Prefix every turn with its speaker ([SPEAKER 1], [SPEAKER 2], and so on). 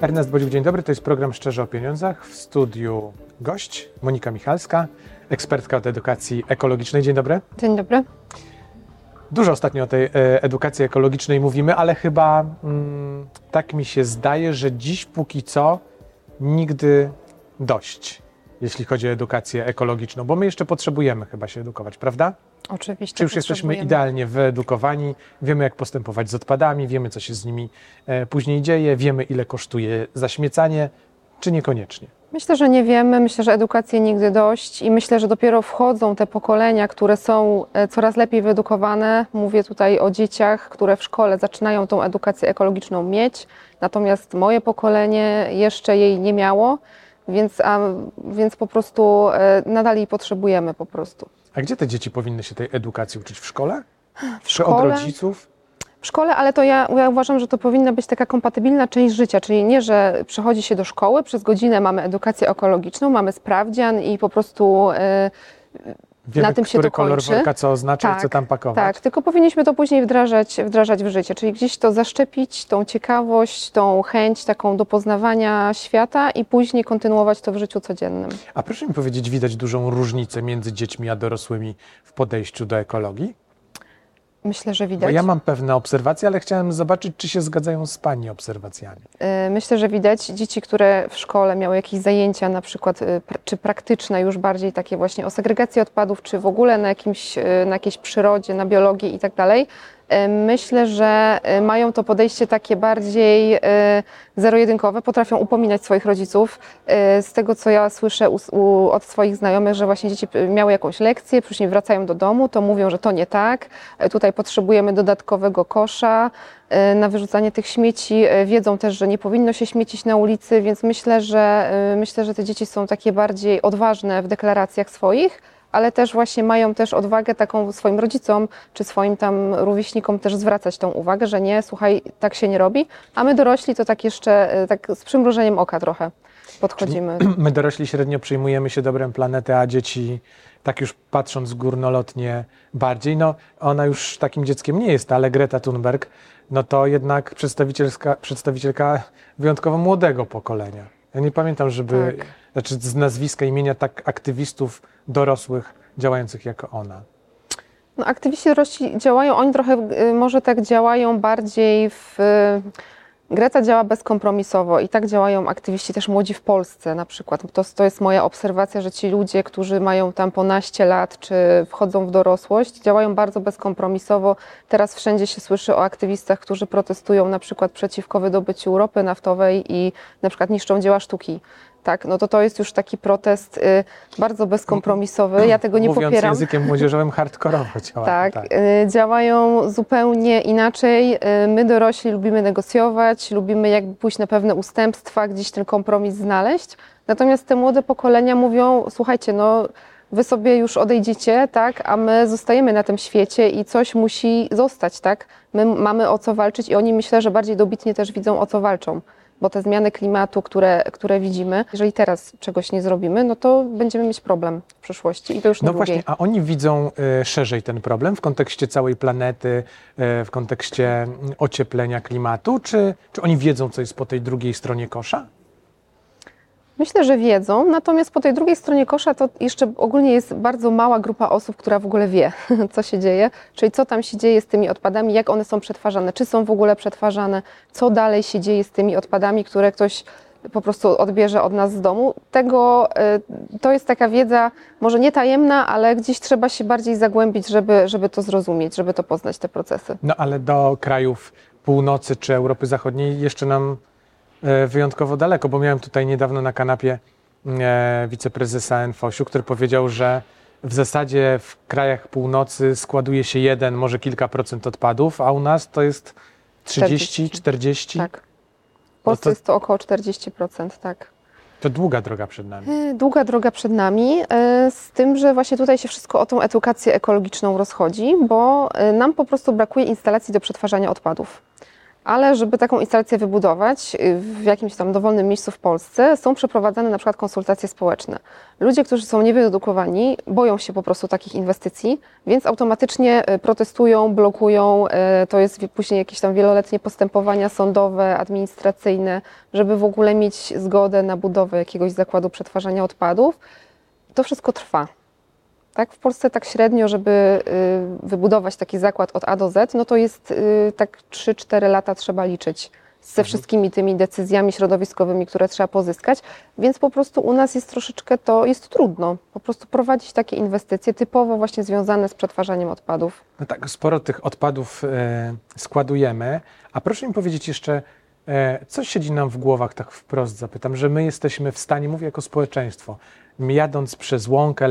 [SPEAKER 1] Ernest Bodziuk, dzień dobry. To jest program Szczerze o Pieniądzach. W studiu gość Monika Michalska, ekspertka od edukacji ekologicznej. Dzień dobry.
[SPEAKER 2] Dzień dobry.
[SPEAKER 1] Dużo ostatnio o tej e, edukacji ekologicznej mówimy, ale chyba mm, tak mi się zdaje, że dziś póki co nigdy dość, jeśli chodzi o edukację ekologiczną, bo my jeszcze potrzebujemy chyba się edukować, prawda?
[SPEAKER 2] Oczywiście.
[SPEAKER 1] Czy już jesteśmy idealnie wyedukowani, wiemy jak postępować z odpadami, wiemy co się z nimi e, później dzieje, wiemy ile kosztuje zaśmiecanie, czy niekoniecznie?
[SPEAKER 2] Myślę, że nie wiemy. Myślę, że edukacji nigdy dość i myślę, że dopiero wchodzą te pokolenia, które są e, coraz lepiej wyedukowane. Mówię tutaj o dzieciach, które w szkole zaczynają tą edukację ekologiczną mieć, natomiast moje pokolenie jeszcze jej nie miało, więc, a, więc po prostu e, nadal jej potrzebujemy po prostu.
[SPEAKER 1] A gdzie te dzieci powinny się tej edukacji uczyć? W szkole?
[SPEAKER 2] W
[SPEAKER 1] Czy od
[SPEAKER 2] szkole?
[SPEAKER 1] rodziców?
[SPEAKER 2] W szkole, ale to ja, ja uważam, że to powinna być taka kompatybilna część życia, czyli nie, że przychodzi się do szkoły, przez godzinę mamy edukację ekologiczną, mamy sprawdzian i po prostu e,
[SPEAKER 1] Wiemy,
[SPEAKER 2] Na tym się
[SPEAKER 1] który
[SPEAKER 2] to
[SPEAKER 1] kolor
[SPEAKER 2] kończy.
[SPEAKER 1] worka co oznacza i
[SPEAKER 2] Tak,
[SPEAKER 1] co tam pakować?
[SPEAKER 2] tak, tylko powinniśmy to później wdrażać, wdrażać w życie, czyli gdzieś to zaszczepić, tą ciekawość, tą chęć taką do poznawania świata i później kontynuować to w życiu codziennym.
[SPEAKER 1] A proszę mi powiedzieć, widać dużą różnicę między dziećmi a dorosłymi w podejściu do ekologii?
[SPEAKER 2] Myślę, że
[SPEAKER 1] Bo
[SPEAKER 2] widać.
[SPEAKER 1] ja mam pewne obserwacje, ale chciałem zobaczyć, czy się zgadzają z Pani obserwacjami.
[SPEAKER 2] Y, Myślę, że widać dzieci, które w szkole miały jakieś zajęcia, na przykład pr- czy praktyczne, już bardziej takie właśnie o segregacji odpadów, czy w ogóle na, jakimś, y, na jakiejś przyrodzie, na biologii i tak dalej. Myślę, że y, mają to podejście takie bardziej y, zero-jedynkowe, potrafią upominać swoich rodziców. Y, Z tego, co ja słyszę u, u, od swoich znajomych, że właśnie dzieci miały jakąś lekcję, później wracają do domu, to mówią, że to nie tak, tutaj potrzebujemy dodatkowego kosza, na wyrzucanie tych śmieci. Wiedzą też, że nie powinno się śmiecić na ulicy, więc myślę, że myślę, że te dzieci są takie bardziej odważne w deklaracjach swoich, ale też właśnie mają też odwagę taką swoim rodzicom czy swoim tam rówieśnikom też zwracać tą uwagę, że nie, słuchaj, tak się nie robi, a my dorośli to tak jeszcze y, tak z przymrużeniem oka trochę podchodzimy.
[SPEAKER 1] My dorośli średnio przyjmujemy się dobrem planety, a dzieci, tak już patrząc górnolotnie bardziej, no ona już takim dzieckiem nie jest, ale Greta Thunberg, no to jednak przedstawicielka wyjątkowo młodego pokolenia. Ja nie pamiętam, żeby,
[SPEAKER 2] Tak.
[SPEAKER 1] znaczy z nazwiska, imienia tak aktywistów dorosłych działających jako ona.
[SPEAKER 2] No, aktywiści dorośli działają, oni trochę y, może tak działają bardziej w. y, Greta działa bezkompromisowo i tak działają aktywiści też młodzi w Polsce na przykład. To, to jest moja obserwacja, że ci ludzie, którzy mają tam po naście lat czy wchodzą w dorosłość, działają bardzo bezkompromisowo. Teraz wszędzie się słyszy o aktywistach, którzy protestują na przykład przeciwko wydobyciu ropy naftowej i na przykład niszczą dzieła sztuki. Tak, no to to jest już taki protest y, bardzo bezkompromisowy. Ja tego nie
[SPEAKER 1] Mówiąc
[SPEAKER 2] popieram.
[SPEAKER 1] językiem młodzieżowym, hardkorowo działa.
[SPEAKER 2] Tak, y, działają zupełnie inaczej. Y, My dorośli lubimy negocjować, lubimy jakby pójść na pewne ustępstwa, gdzieś ten kompromis znaleźć. Natomiast te młode pokolenia mówią, słuchajcie, no wy sobie już odejdziecie, tak, a my zostajemy na tym świecie i coś musi zostać, tak. My mamy o co walczyć i oni myślę, że bardziej dobitnie też widzą o co walczą. Bo te zmiany klimatu, które, które widzimy, jeżeli teraz czegoś nie zrobimy, no to będziemy mieć problem w przyszłości i to już na
[SPEAKER 1] No
[SPEAKER 2] długiej.
[SPEAKER 1] właśnie, a oni widzą y, szerzej ten problem w kontekście całej planety, y, w kontekście ocieplenia klimatu, czy, czy oni wiedzą, co jest po tej drugiej stronie kosza?
[SPEAKER 2] Myślę, że wiedzą, natomiast po tej drugiej stronie kosza to jeszcze ogólnie jest bardzo mała grupa osób, która w ogóle wie, co się dzieje, czyli co tam się dzieje z tymi odpadami, jak one są przetwarzane, czy są w ogóle przetwarzane, co dalej się dzieje z tymi odpadami, które ktoś po prostu odbierze od nas z domu. Tego, y, to jest taka wiedza, może nie tajemna, ale gdzieś trzeba się bardziej zagłębić, żeby, żeby to zrozumieć, żeby to poznać te procesy.
[SPEAKER 1] No ale do krajów północy czy Europy Zachodniej jeszcze nam wyjątkowo daleko, bo miałem tutaj niedawno na kanapie e, wiceprezesa NFOŚ-u, który powiedział, że w zasadzie w krajach północy składuje się jeden, może kilka procent odpadów, a u nas to jest 30, 40.
[SPEAKER 2] Tak. W Polsce
[SPEAKER 1] to-
[SPEAKER 2] jest to około 40%, tak.
[SPEAKER 1] To długa droga przed nami.
[SPEAKER 2] E, Długa droga przed nami, e, z tym, że właśnie tutaj się wszystko o tą edukację ekologiczną rozchodzi, bo e, nam po prostu brakuje instalacji do przetwarzania odpadów. Ale żeby taką instalację wybudować y, w jakimś tam dowolnym miejscu w Polsce, są przeprowadzane na przykład konsultacje społeczne. Ludzie, którzy są niewyedukowani, boją się po prostu takich inwestycji, więc automatycznie y, protestują, blokują. y, To jest później jakieś tam wieloletnie postępowania sądowe, administracyjne, żeby w ogóle mieć zgodę na budowę jakiegoś zakładu przetwarzania odpadów. To wszystko trwa. Tak, w Polsce tak średnio, żeby y, wybudować taki zakład od A do Z, no to jest y, tak 3-4 lata trzeba liczyć ze wszystkimi tymi decyzjami środowiskowymi, które trzeba pozyskać, więc po prostu u nas jest troszeczkę to, jest trudno po prostu prowadzić takie inwestycje typowo właśnie związane z przetwarzaniem odpadów.
[SPEAKER 1] No tak, sporo tych odpadów e, składujemy. A proszę mi powiedzieć jeszcze, e, co siedzi nam w głowach, tak wprost zapytam, że my jesteśmy w stanie, mówię jako społeczeństwo, jadąc przez łąkę,